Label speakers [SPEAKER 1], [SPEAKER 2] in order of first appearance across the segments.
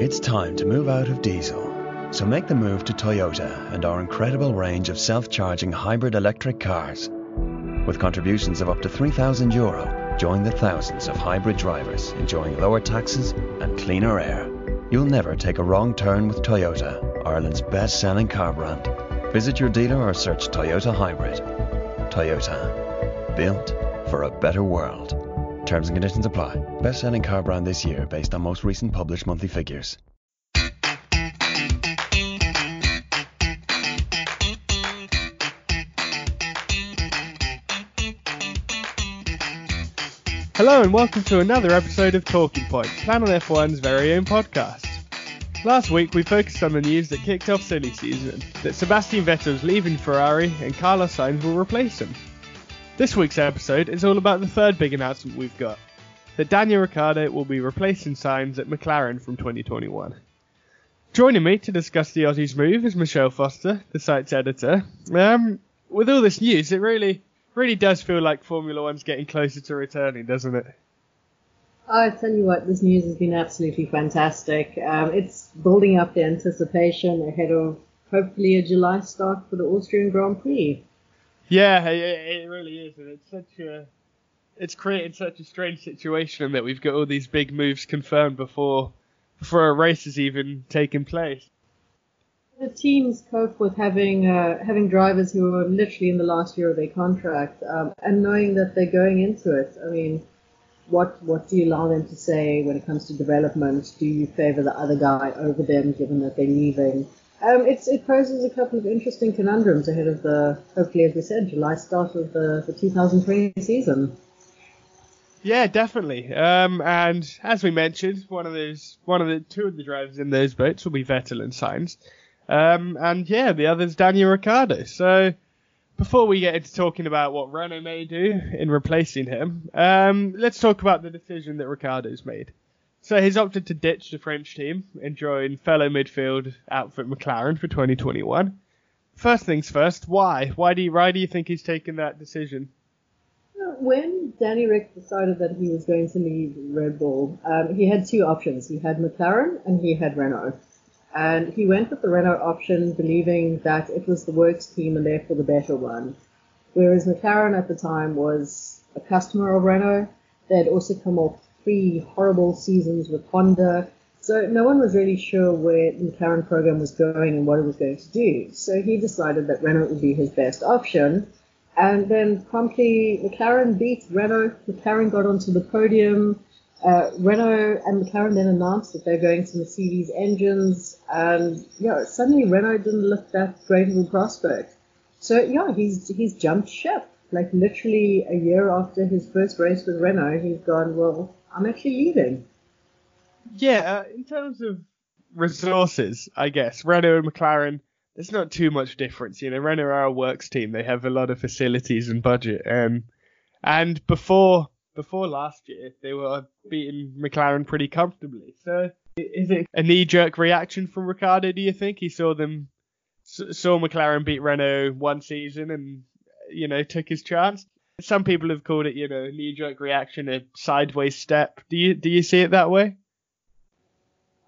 [SPEAKER 1] It's time to move out of diesel. So make the move to Toyota and our incredible range of self-charging hybrid electric cars. With contributions of up to 3,000 euro, join the thousands of hybrid drivers enjoying lower taxes and cleaner air. You'll never take a wrong turn with Toyota, Ireland's best-selling car brand. Visit your dealer or search Toyota Hybrid. Toyota. Built for a better world. Terms and conditions apply. Best-selling car brand this year based on most recent published monthly figures.
[SPEAKER 2] Hello and welcome to another episode of Talking Point, Planet F1's very own podcast. Last week we focused on the news that kicked off silly season, that Sebastian Vettel is leaving Ferrari and Carlos Sainz will replace him. This week's episode is all about the third big announcement we've got, that Daniel Ricciardo will be replacing Sainz at McLaren from 2021. Joining me to discuss the Aussies move is Michelle Foster, the site's editor. Um, with all this news, it really really does feel like Formula One's getting closer to returning, doesn't it?
[SPEAKER 3] I tell you what, this news has been absolutely fantastic. Um, it's building up the anticipation ahead of hopefully a July start for the Austrian Grand Prix.
[SPEAKER 2] Yeah, it, it really is, and it's such a it's created such a strange situation that we've got all these big moves confirmed before before a race has even taken place
[SPEAKER 3] the teams cope with having uh, having drivers who are literally in the last year of their contract um, and knowing that they're going into it. I mean, what what do you allow them to say when it comes to development? Do you favour the other guy over them, given that they're leaving? Um, it poses a couple of interesting conundrums ahead of the hopefully, as we said, July start of the, the 2020 season.
[SPEAKER 2] Yeah, definitely. Um, and as we mentioned, one of those, one of the two of the drivers in those boats will be Vettel and Sainz. Um, and yeah, the other's Daniel Ricciardo. So before we get into talking about what Renault may do in replacing him, um, let's talk about the decision that Ricciardo's made. So he's opted to ditch the French team and join fellow midfield outfit McLaren for 2021. First things first, why? Why do you, why do you think he's taken that decision?
[SPEAKER 3] When Danny Ric decided that he was going to leave Red Bull, um, he had two options. He had McLaren and he had Renault. And he went with the Renault option, believing that it was the works team and therefore the better one. Whereas McLaren at the time was a customer of Renault. They had also come off three horrible seasons with Honda. So no one was really sure where the McLaren program was going and what it was going to do. So he decided that Renault would be his best option. And then promptly McLaren beat Renault. McLaren got onto the podium. Uh, Renault and McLaren then announced that they're going to Mercedes engines, and yeah, suddenly Renault didn't look that great of a prospect. So yeah, he's he's jumped ship. Like literally a year after his first race with Renault, he's gone. Well, I'm actually leaving.
[SPEAKER 2] Yeah, uh, in terms of resources, I guess Renault and McLaren, there's not too much difference. You know, Renault are a works team; they have a lot of facilities and budget. Um, and before before last year, they were beating McLaren pretty comfortably. So is it a knee-jerk reaction from Ricciardo? Do you think he saw them saw McLaren beat Renault one season and you know took his chance? Some people have called it, you know, knee-jerk reaction, a sideways step. Do you do you see it that way?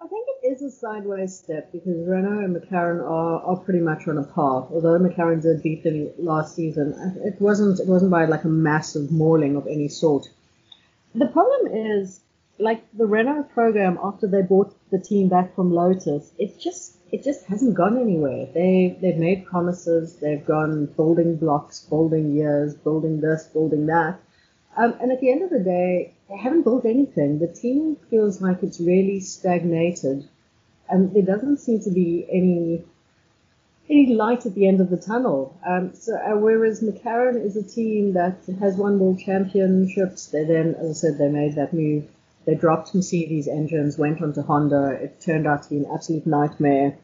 [SPEAKER 3] I think it is a sideways step because Renault and McLaren are, are pretty much on a par. Although McLaren did beat them last season, it wasn't it wasn't by like a massive mauling of any sort. The problem is, like the Renault program after they bought the team back from Lotus, it just it just hasn't gone anywhere. They they've made promises, they've gone building blocks, building years, building this, building that, um, and at the end of the day, they haven't built anything. The team feels like it's really stagnated, and there doesn't seem to be any any light at the end of the tunnel. Um, so uh, whereas McLaren is a team that has won world championships, they then, as I said, they made that move They dropped Mercedes engines, went onto Honda. It turned out to be an absolute nightmare.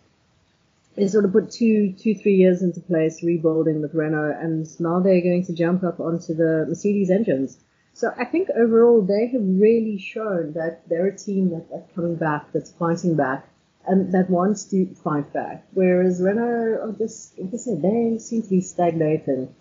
[SPEAKER 3] They sort of put two, two, three years into place, rebuilding with Renault, and now they're going to jump up onto the Mercedes engines. So I think overall they have really shown that they're a team that, that's coming back, that's fighting back, and that wants to fight back. Whereas Renault are just, like I said, they seem to be stagnating.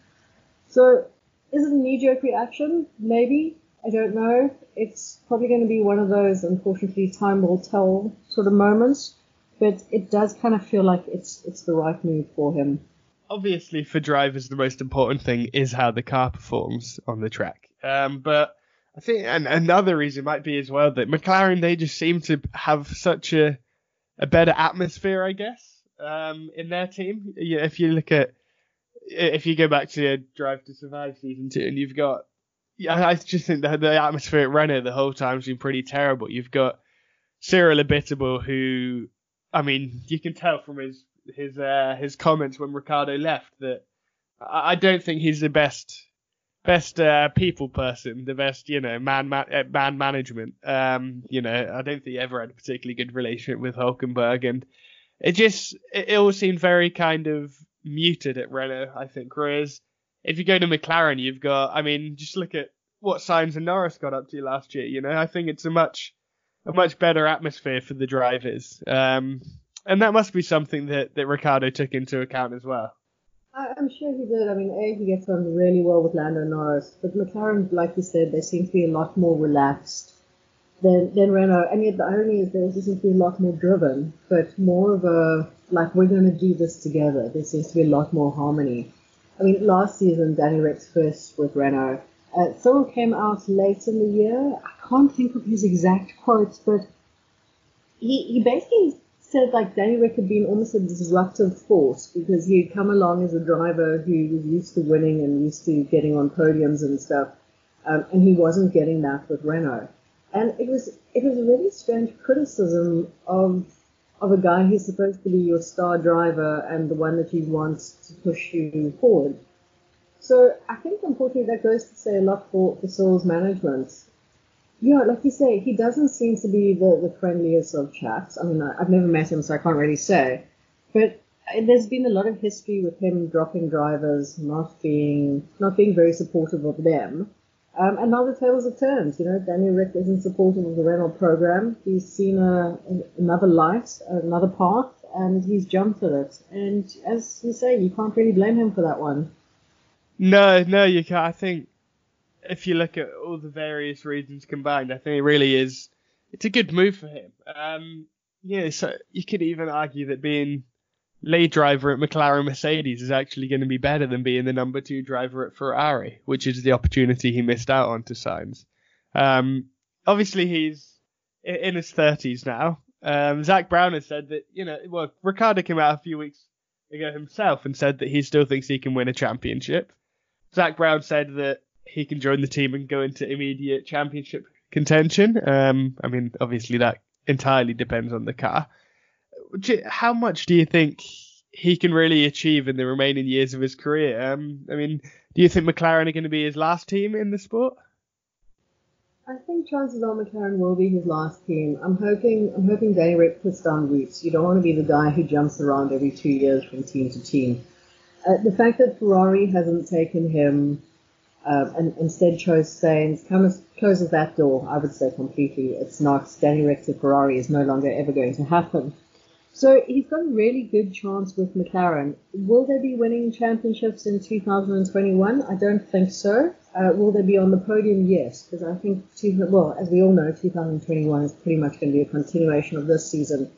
[SPEAKER 3] So is it a knee-jerk reaction? Maybe. I don't know. It's probably going to be one of those, unfortunately, time will tell sort of moments. But it does kind of feel like it's it's the right move for him.
[SPEAKER 2] Obviously, for drivers, the most important thing is how the car performs on the track. Um, but I think and another reason might be as well that McLaren they just seem to have such a a better atmosphere, I guess, um, in their team. If you look at if you go back to Drive to Survive season two, and you've got, yeah, I just think that the atmosphere at Renault the whole time's been pretty terrible. You've got Cyril Abiteboul, who, I mean, you can tell from his his uh, his comments when Ricciardo left that I don't think he's the best best uh, people person, the best you know man man, uh, man management. Um, you know, I don't think he ever had a particularly good relationship with Hulkenberg, and it just it, it all seemed very kind of muted at Renault, I think. Whereas if you go to McLaren, you've got, I mean, just look at what Sainz and Norris got up to last year. You know, I think it's a much a much better atmosphere for the drivers, um, and that must be something that that Ricciardo took into account as well.
[SPEAKER 3] I'm sure he did. I mean, A, he gets on really well with Lando Norris, but McLaren, like you said, they seem to be a lot more relaxed than, than Renault. And yet the irony is they also seem to be a lot more driven, but more of a like we're going to do this together. There seems to be a lot more harmony. I mean, last season, Danny Ric's first with Renault, uh, someone came out late in the year. I can't think of his exact quotes, but he, he basically said like Danny Ric had been almost a disruptive force because he had come along as a driver who was used to winning and used to getting on podiums and stuff, um, and he wasn't getting that with Renault. And it was it was a really strange criticism of of a guy who's supposed to be your star driver and the one that you want to push you forward. So I think unfortunately that goes to say a lot for, for Cyril's management. Yeah, like you say, he doesn't seem to be the, the friendliest of chaps. I mean, I've never met him, so I can't really say. But uh, there's been a lot of history with him dropping drivers, not being not being very supportive of them. Um, and now the tables have turned. You know, Daniel Rick isn't supportive of the Renault program. He's seen a, another light, another path, and he's jumped at it. And as you say, you can't really blame him for that one.
[SPEAKER 2] No, no, you can't. I think if you look at all the various reasons combined, I think it really is. It's a good move for him. Um, yeah, so you could even argue that being lead driver at McLaren Mercedes is actually going to be better than being the number two driver at Ferrari, which is the opportunity he missed out on to Sainz. Um, obviously, he's in his 30s now. Um, Zak Brown has said that, you know, well, Ricciardo came out a few weeks ago himself and said that he still thinks he can win a championship. Zak Brown said that he can join the team and go into immediate championship contention. Um, I mean, obviously, that entirely depends on the car how much do you think he can really achieve in the remaining years of his career? Um, I mean, do you think McLaren are going to be his last team in the sport?
[SPEAKER 3] I think chances are McLaren will be his last team. I'm hoping I'm hoping Danny Ric puts down roots. You don't want to be the guy who jumps around every two years from team to team. Uh, the fact that Ferrari hasn't taken him uh, and instead chose Sainz kind of closes that door, I would say, completely. It's not Danny Ric to Ferrari is no longer ever going to happen. So he's got a really good chance with McLaren. Will they be winning championships in 2021? I don't think so. Uh, will they be on the podium? Yes, because I think, well, as we all know, 2021 is pretty much going to be a continuation of this season.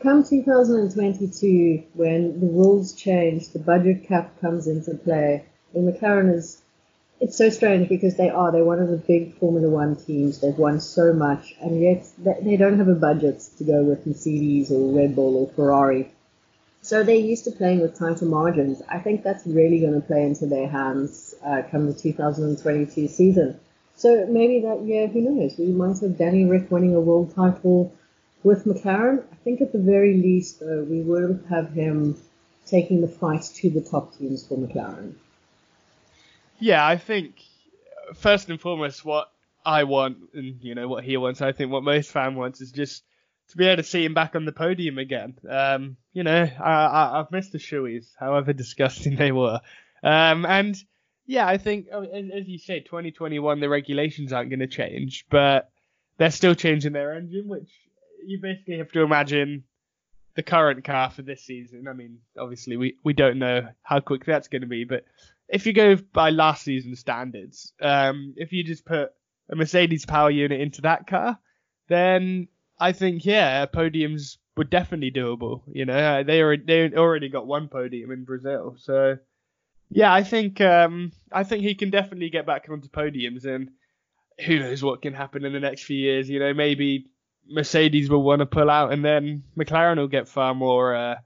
[SPEAKER 3] Come 2022, when the rules change, the budget cap comes into play, and McLaren is it's so strange because they are they're one of the big Formula One teams. They've won so much, and yet they don't have a budget to go with Mercedes or Red Bull or Ferrari. So they're used to playing with tighter margins. I think that's really going to play into their hands uh, come the 2022 season. So maybe that year, who knows? We might have Danny Ric winning a world title with McLaren. I think at the very least, though, we will have him taking the fight to the top teams for McLaren.
[SPEAKER 2] Yeah, I think first and foremost, what I want, and you know what he wants. I think what most fan wants is just to be able to see him back on the podium again. Um, you know, I, have missed the shoeies, however disgusting they were. Um, and yeah, I think as you said, 2021 the regulations aren't going to change, but they're still changing their engine, which you basically have to imagine the current car for this season. I mean, obviously we, we don't know how quick that's going to be, but if you go by last season's standards, um, if you just put a Mercedes power unit into that car, then I think yeah, podiums were definitely doable. You know, they already they already got one podium in Brazil, so yeah, I think um, I think he can definitely get back onto podiums, and who knows what can happen in the next few years. You know, maybe Mercedes will want to pull out, and then McLaren will get far more uh,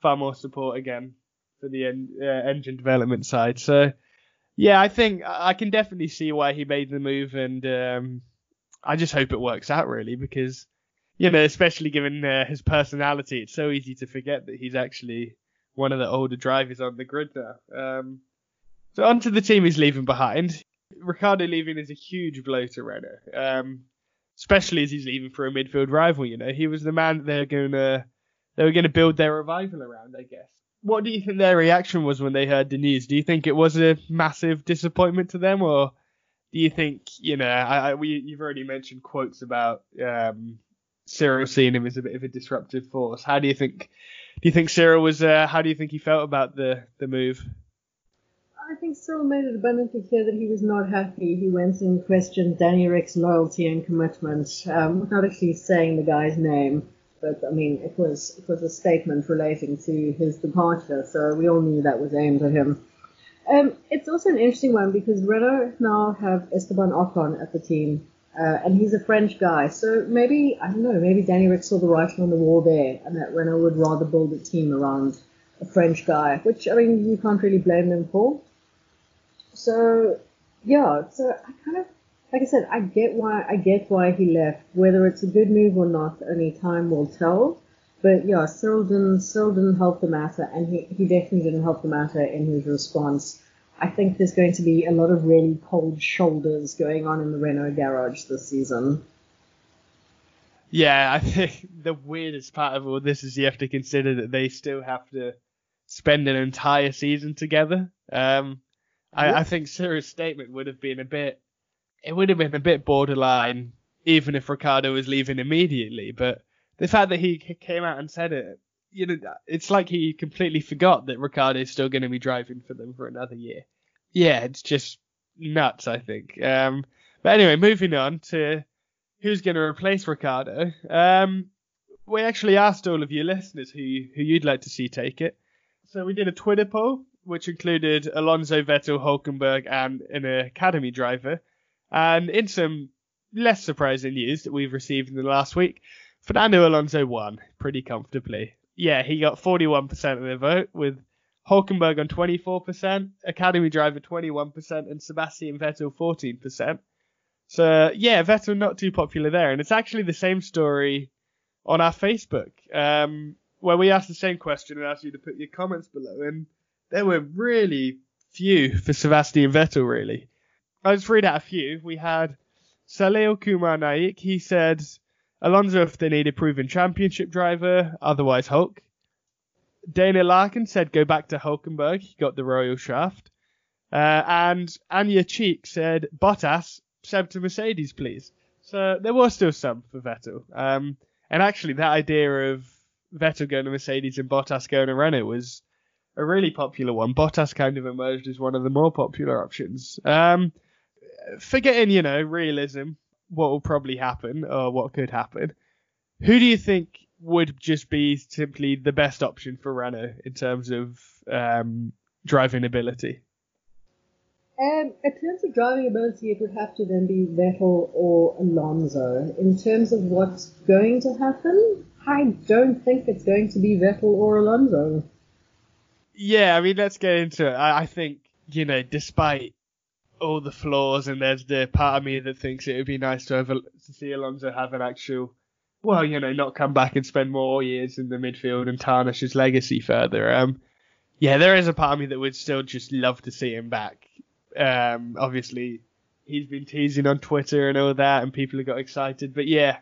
[SPEAKER 2] far more support again for the en- uh, engine development side. So yeah, I think I can definitely see why he made the move, and um, I just hope it works out really because you know, especially given uh, his personality, it's so easy to forget that he's actually one of the older drivers on the grid now. Um, so onto the team he's leaving behind. Ricciardo leaving is a huge blow to Renault, um, especially as he's leaving for a midfield rival. You know, he was the man they're gonna they were gonna build their revival around, I guess. What do you think their reaction was when they heard the news? Do you think it was a massive disappointment to them, or do you think you know? I, I we, you've already mentioned quotes about um, Cyril seeing him as a bit of a disruptive force. How do you think? Do you think Cyril was? Uh, how do you think he felt about the the move?
[SPEAKER 3] I think Cyril made it abundantly clear that he was not happy. He went and questioned Danny Ric's loyalty and commitment, um, without actually saying the guy's name. But I mean, it was it was a statement relating to his departure, so we all knew that was aimed at him. Um, it's also an interesting one because Renault now have Esteban Ocon at the team, uh, and he's a French guy, so maybe, I don't know, maybe Danny Ric saw the writing on the wall there, and that Renault would rather build a team around a French guy, which, I mean, you can't really blame them for. So, yeah, so I kind of, like I said, I get why, I get why he left. Whether it's a good move or not, only time will tell. But yeah, Cyril didn't, Cyril didn't help the matter, and he, he definitely didn't help the matter in his response. I think there's going to be a lot of really cold shoulders going on in the Renault garage this season.
[SPEAKER 2] Yeah, I think the weirdest part of all this is you have to consider that they still have to spend an entire season together. Um, I, I think Cyril's statement would have been a bit, it would have been a bit borderline, even if Ricciardo was leaving immediately. But the fact that he came out and said it you know, it's like he completely forgot that Ricciardo is still going to be driving for them for another year. Yeah, it's just nuts, I think. Um, but anyway, moving on to who's going to replace Ricciardo. Um, we actually asked all of you listeners who who you'd like to see take it. So we did a Twitter poll, which included Alonso, Vettel, Hulkenberg, and an academy driver. And in some less surprising news that we've received in the last week, Fernando Alonso won pretty comfortably yeah, he got 41% of the vote with Hulkenberg on 24%, Academy Driver 21%, and Sebastian Vettel 14%. So yeah, Vettel not too popular there, and it's actually the same story on our Facebook, um, where we asked the same question and asked you to put your comments below, and there were really few for Sebastian Vettel. Really, I'll just read out a few. We had Salil Kumar Naik. He said Alonso if they need a proven championship driver, otherwise Hulk. Dana Larkin said go back to Hulkenberg, he got the royal shaft. Uh, and Anya Cheek said Bottas, Seb to Mercedes, please. So there was still some for Vettel. Um, and actually, that idea of Vettel going to Mercedes and Bottas going to Renault was a really popular one. Bottas kind of emerged as one of the more popular options. Um, forgetting, you know, realism, what will probably happen or what could happen. Who do you think would just be simply the best option for Renault in terms of um, driving ability?
[SPEAKER 3] Um, in terms of driving ability, it would have to then be Vettel or Alonso. In terms of what's going to happen, I don't think it's going to be Vettel or Alonso.
[SPEAKER 2] Yeah, I mean, let's get into it. I, I think, you know, despite all the flaws, and there's the part of me that thinks it would be nice to have to see Alonso have an actual, well, you know, not come back and spend more years in the midfield and tarnish his legacy further. Um, yeah, there is a part of me that would still just love to see him back. Um, obviously, he's been teasing on Twitter and all that, and people have got excited. But yeah,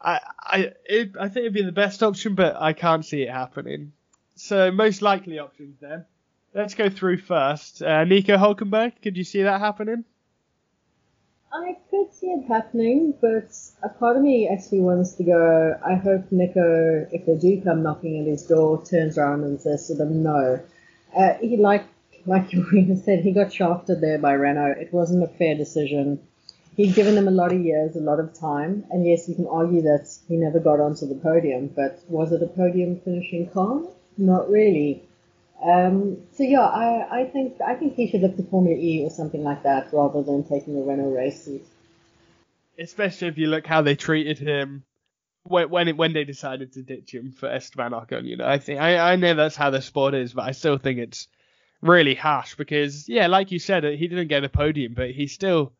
[SPEAKER 2] I I it, I think it'd be the best option, but I can't see it happening. So most likely options then. Let's go through first. Uh, Nico Hulkenberg, could you see that happening?
[SPEAKER 3] I could see it happening, but a part of me actually wants to go. I hope Nico, if they do come knocking at his door, turns around and says to them, "No." Uh, he like like you said, he got shafted there by Renault. It wasn't a fair decision. He'd given them a lot of years, a lot of time, and yes, you can argue that he never got onto the podium, but was it a podium finishing car? Not really. Um, so yeah, I, I think I think he should look to Formula E or something like that rather than taking a Renault race seat.
[SPEAKER 2] Especially if you look how they treated him when when, it, when they decided to ditch him for Esteban Ocon. You know, I think I, I know that's how the sport is, but I still think it's really harsh because yeah, like you said, he didn't get a podium, but he still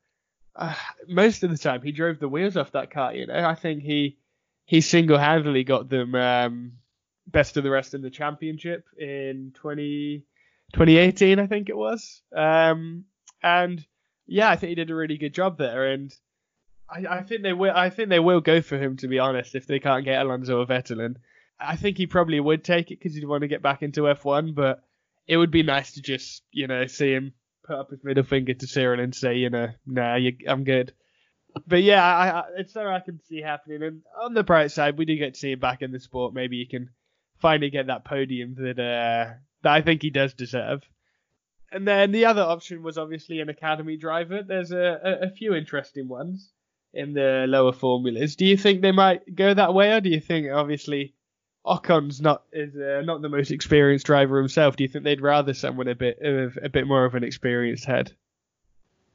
[SPEAKER 2] uh, most of the time he drove the wheels off that car. You know, I think he he single handedly got them um, best of the rest in the championship in 20, 2018, I think it was. Um, and yeah, I think he did a really good job there. And I, I, think they will. I think they will go for him to be honest if they can't get Alonso or Vettel. And I think he probably would take it because he'd want to get back into F1. But it would be nice to just you know see him put up his middle finger to Cyril and say you know nah you, I'm good. But yeah, I, I, it's something I can see happening. And on the bright side, we do get to see him back in the sport. Maybe he can finally get that podium that uh, that I think he does deserve. And then the other option was obviously an academy driver. There's a, a, a few interesting ones in the lower formulas. Do you think they might go that way, or do you think obviously Ocon's not is uh, not the most experienced driver himself? Do you think they'd rather someone a bit of a bit more of an experienced head?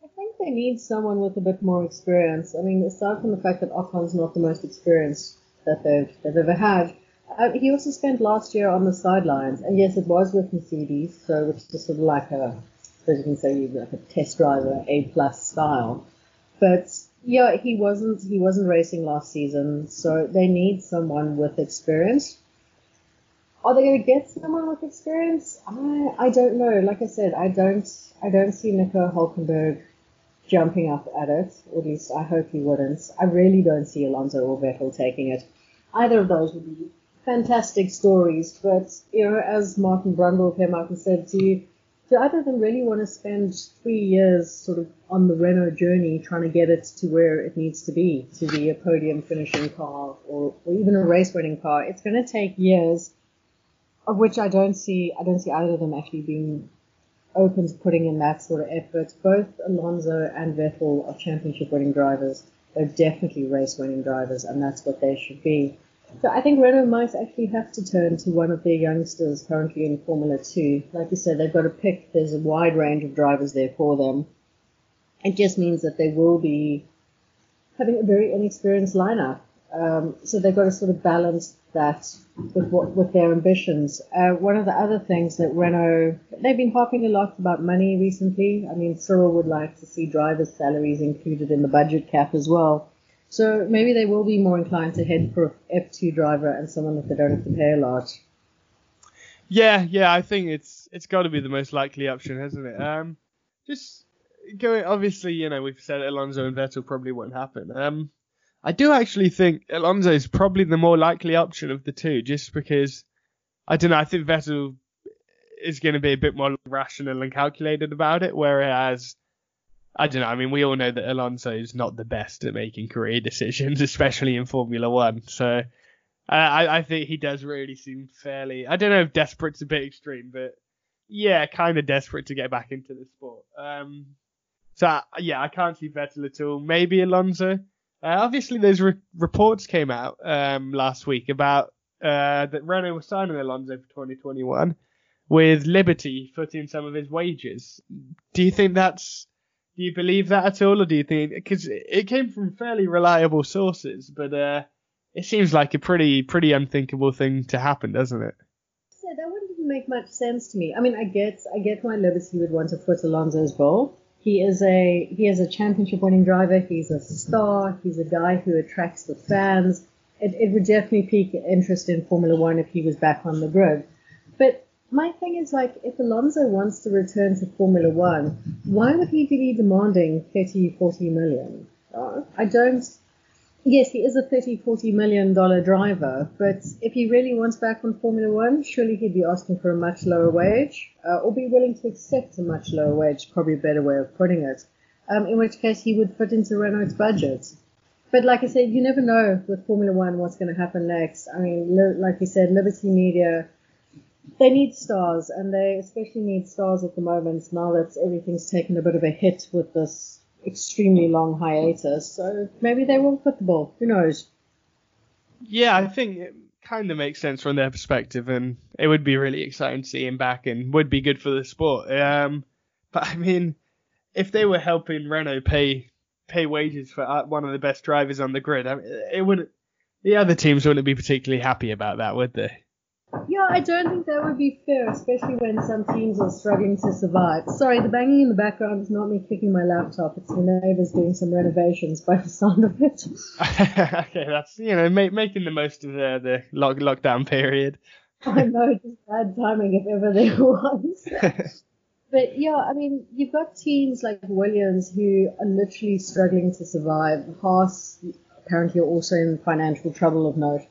[SPEAKER 3] I think they need someone with a bit more experience. I mean, aside from the fact that Ocon's not the most experienced that they've they've ever had, uh, he also spent last year on the sidelines, and yes, it was with Mercedes, so which is sort of like a, as you can say, like a test driver, A plus style. But yeah, he wasn't he wasn't racing last season, so they need someone with experience. Are they going to get someone with experience? I I don't know. Like I said, I don't I don't see Nico Hulkenberg jumping up at it. At least I hope he wouldn't. I really don't see Alonso or Vettel taking it. Either of those would be fantastic stories, but you know, as Martin Brundle came out and said, do you, do either of them really want to spend three years sort of on the Renault journey trying to get it to where it needs to be, to be a podium finishing car or, or even a race winning car? It's going to take years, of which I don't see, I don't see either of them actually being open to putting in that sort of effort. Both Alonso and Vettel are championship winning drivers. They're definitely race winning drivers, and that's what they should be. So I think Renault might actually have to turn to one of their youngsters currently in Formula 2. Like you said, they've got to pick, there's a wide range of drivers there for them. It just means that they will be having a very inexperienced lineup. Um, so they've got to sort of balance that with what, with their ambitions. Uh, one of the other things that Renault, they've been harping a lot about money recently. I mean, Cyril would like to see drivers' salaries included in the budget cap as well. So maybe they will be more inclined to head for a F2 driver and someone that they don't have to pay a lot.
[SPEAKER 2] Yeah, yeah, I think it's it's got to be the most likely option, hasn't it? Um, just going. Obviously, you know, we've said Alonso and Vettel probably won't happen. Um, I do actually think Alonso is probably the more likely option of the two, just because I don't know. I think Vettel is going to be a bit more rational and calculated about it, whereas I don't know. I mean, we all know that Alonso is not the best at making career decisions, especially in Formula One. So uh, I, I think he does really seem fairly. I don't know if desperate's a bit extreme, but yeah, kind of desperate to get back into the sport. Um, so yeah, I can't see Vettel at all. Maybe Alonso. Uh, obviously, those re- reports came out um, last week about uh, that Renault was signing Alonso for 2021 with Liberty footing some of his wages. Do you think that's do you believe that at all, or do you think because it came from fairly reliable sources, but uh, it seems like a pretty pretty unthinkable thing to happen, doesn't it?
[SPEAKER 3] So that wouldn't make much sense to me. I mean, I get I get why Liberty would want to put Alonso's bill. He is a he is a championship winning driver. He's a star. He's a guy who attracts the fans. It, it would definitely pique interest in Formula One if he was back on the grid. But my thing is like, if Alonso wants to return to Formula One, why would he be demanding 30, 40 million? Uh, I don't. Yes, he is a 30, 40 million dollar driver, but if he really wants back on Formula One, surely he'd be asking for a much lower wage, uh, or be willing to accept a much lower wage, probably a better way of putting it. Um, in which case he would fit into Renault's budget. But like I said, you never know with Formula One what's going to happen next. I mean, like you said, Liberty Media they need stars, and they especially need stars at the moment now that everything's taken a bit of a hit with this extremely long hiatus. So maybe they will put the ball. Who knows?
[SPEAKER 2] Yeah, I think it kind of makes sense from their perspective, and it would be really exciting to see him back, and would be good for the sport. Um, but I mean, if they were helping Renault pay pay wages for uh, one of the best drivers on the grid, I mean, it would the other teams wouldn't be particularly happy about that, would they?
[SPEAKER 3] Yeah, I don't think that would be fair, especially when some teams are struggling to survive. Sorry, the banging in the background is not me kicking my laptop. It's the neighbours doing some renovations by the sound of it.
[SPEAKER 2] okay, that's you know make, making the most of the, the lock, lockdown period.
[SPEAKER 3] I know, just bad timing if ever there was. but yeah, I mean, you've got teams like Williams who are literally struggling to survive. Haas apparently are also in financial trouble of note.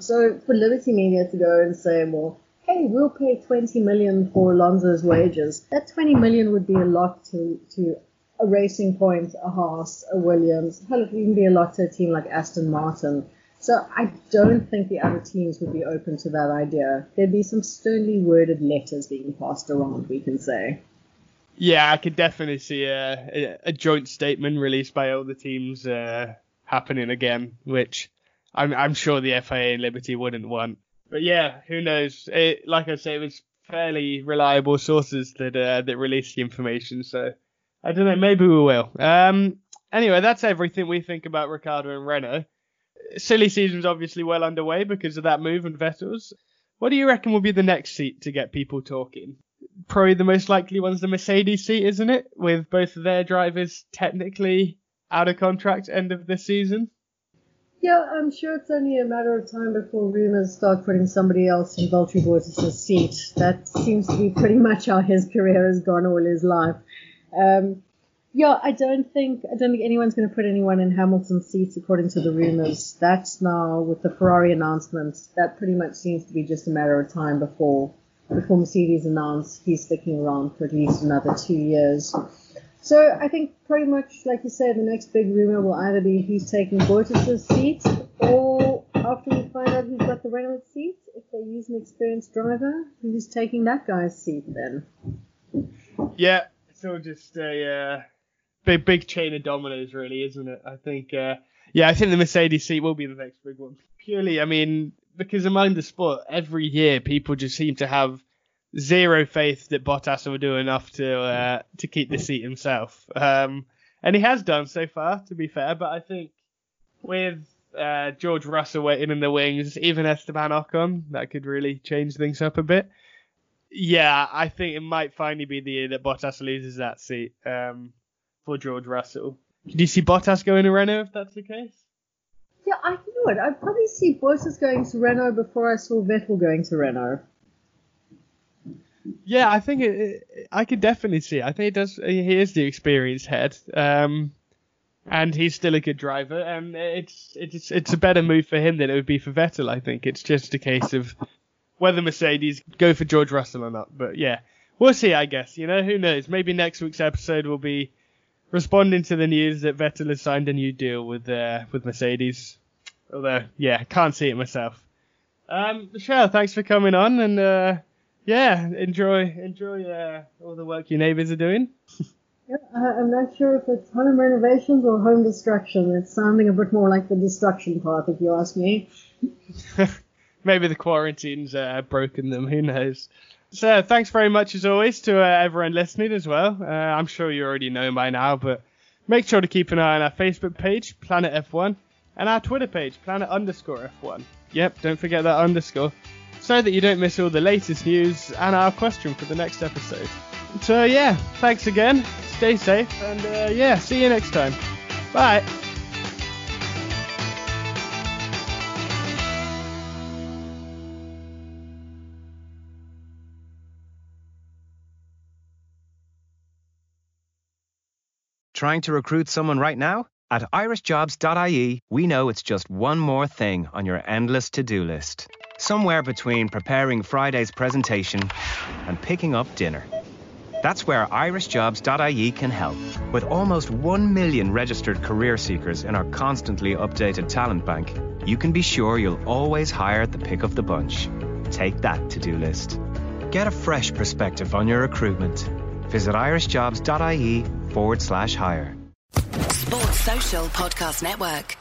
[SPEAKER 3] So for Liberty Media to go and say, well, hey, we'll pay 20 million for Alonso's wages, that 20 million would be a lot to, to a Racing Point, a Haas, a Williams. Hell, it would even be a lot to a team like Aston Martin. So I don't think the other teams would be open to that idea. There'd be some sternly worded letters being passed around, we can say.
[SPEAKER 2] Yeah, I could definitely see a, a, joint statement released by all the teams uh, happening again, which I'm I'm sure the FIA and Liberty wouldn't want. But yeah, who knows? It, like I say, it was fairly reliable sources that uh, that released the information. So I don't know. Maybe we will. Um. Anyway, that's everything we think about Ricciardo and Renault. Silly season's obviously well underway because of that move and Vettel's. What do you reckon will be the next seat to get people talking? Probably the most likely one's the Mercedes seat, isn't it? With both of their drivers technically out of contract end of the season.
[SPEAKER 3] Yeah, I'm sure it's only a matter of time before rumors start putting somebody else in Valtteri Bottas' seat. That seems to be pretty much how his career has gone all his life. Um, yeah, I don't think I don't think anyone's going to put anyone in Hamilton's seat according to the rumors. That's now with the Ferrari announcement. That pretty much seems to be just a matter of time before before Mercedes announce he's sticking around for at least another two years. So I think pretty much, like you said, the next big rumor will either be he's taking Bottas' seat, or after we find out who's got the Renault's seat, if they use an experienced driver, who's taking that guy's seat then.
[SPEAKER 2] Yeah, it's all just a uh, big, big chain of dominoes, really, isn't it? I think, uh, yeah, I think the Mercedes seat will be the next big one. Purely, I mean, because among the sport, every year people just seem to have zero faith that Bottas will do enough to uh, to keep the seat himself. Um, and he has done so far, to be fair. But I think with uh, George Russell waiting in the wings, even Esteban Ocon, that could really change things up a bit. Yeah, I think it might finally be the year that Bottas loses that seat um, for George Russell. Do you see Bottas going to Renault if that's the case?
[SPEAKER 3] Yeah, I it. I'd probably see Bottas going to Renault before I saw Vettel going to Renault.
[SPEAKER 2] Yeah, I think it, it, I could definitely see. I think it does. He is the experienced head, um, and he's still a good driver. And it's it's it's a better move for him than it would be for Vettel. I think it's just a case of whether Mercedes go for George Russell or not. But yeah, we'll see. I guess you know who knows. Maybe next week's episode will be responding to the news that Vettel has signed a new deal with uh, with Mercedes. Although yeah, can't see it myself. Um, Michelle, thanks for coming on and. Uh, yeah, enjoy enjoy uh, all the work your neighbours are doing.
[SPEAKER 3] yeah, I'm not sure if it's home renovations or home destruction. It's sounding a bit more like the destruction part, if you ask me.
[SPEAKER 2] Maybe the quarantine's uh, broken them. Who knows? So thanks very much as always to uh, everyone listening as well. Uh, I'm sure you already know by now, but make sure to keep an eye on our Facebook page, Planet F1, and our Twitter page, Planet underscore F1. Yep, don't forget that underscore so that you don't miss all the latest news and our question for the next episode. So, yeah, thanks again. Stay safe, and uh, yeah, see you next time. Bye.
[SPEAKER 4] Trying to recruit someone right now? At irishjobs.ie, we know it's just one more thing on your endless to do list. Somewhere between preparing Friday's presentation and picking up dinner. That's where irishjobs.ie can help. With almost 1 million registered career seekers in our constantly updated talent bank, you can be sure you'll always hire the pick of the bunch. Take that to do list. Get a fresh perspective on your recruitment. Visit irishjobs.ie forward slash hire.
[SPEAKER 5] Sports Social Podcast Network.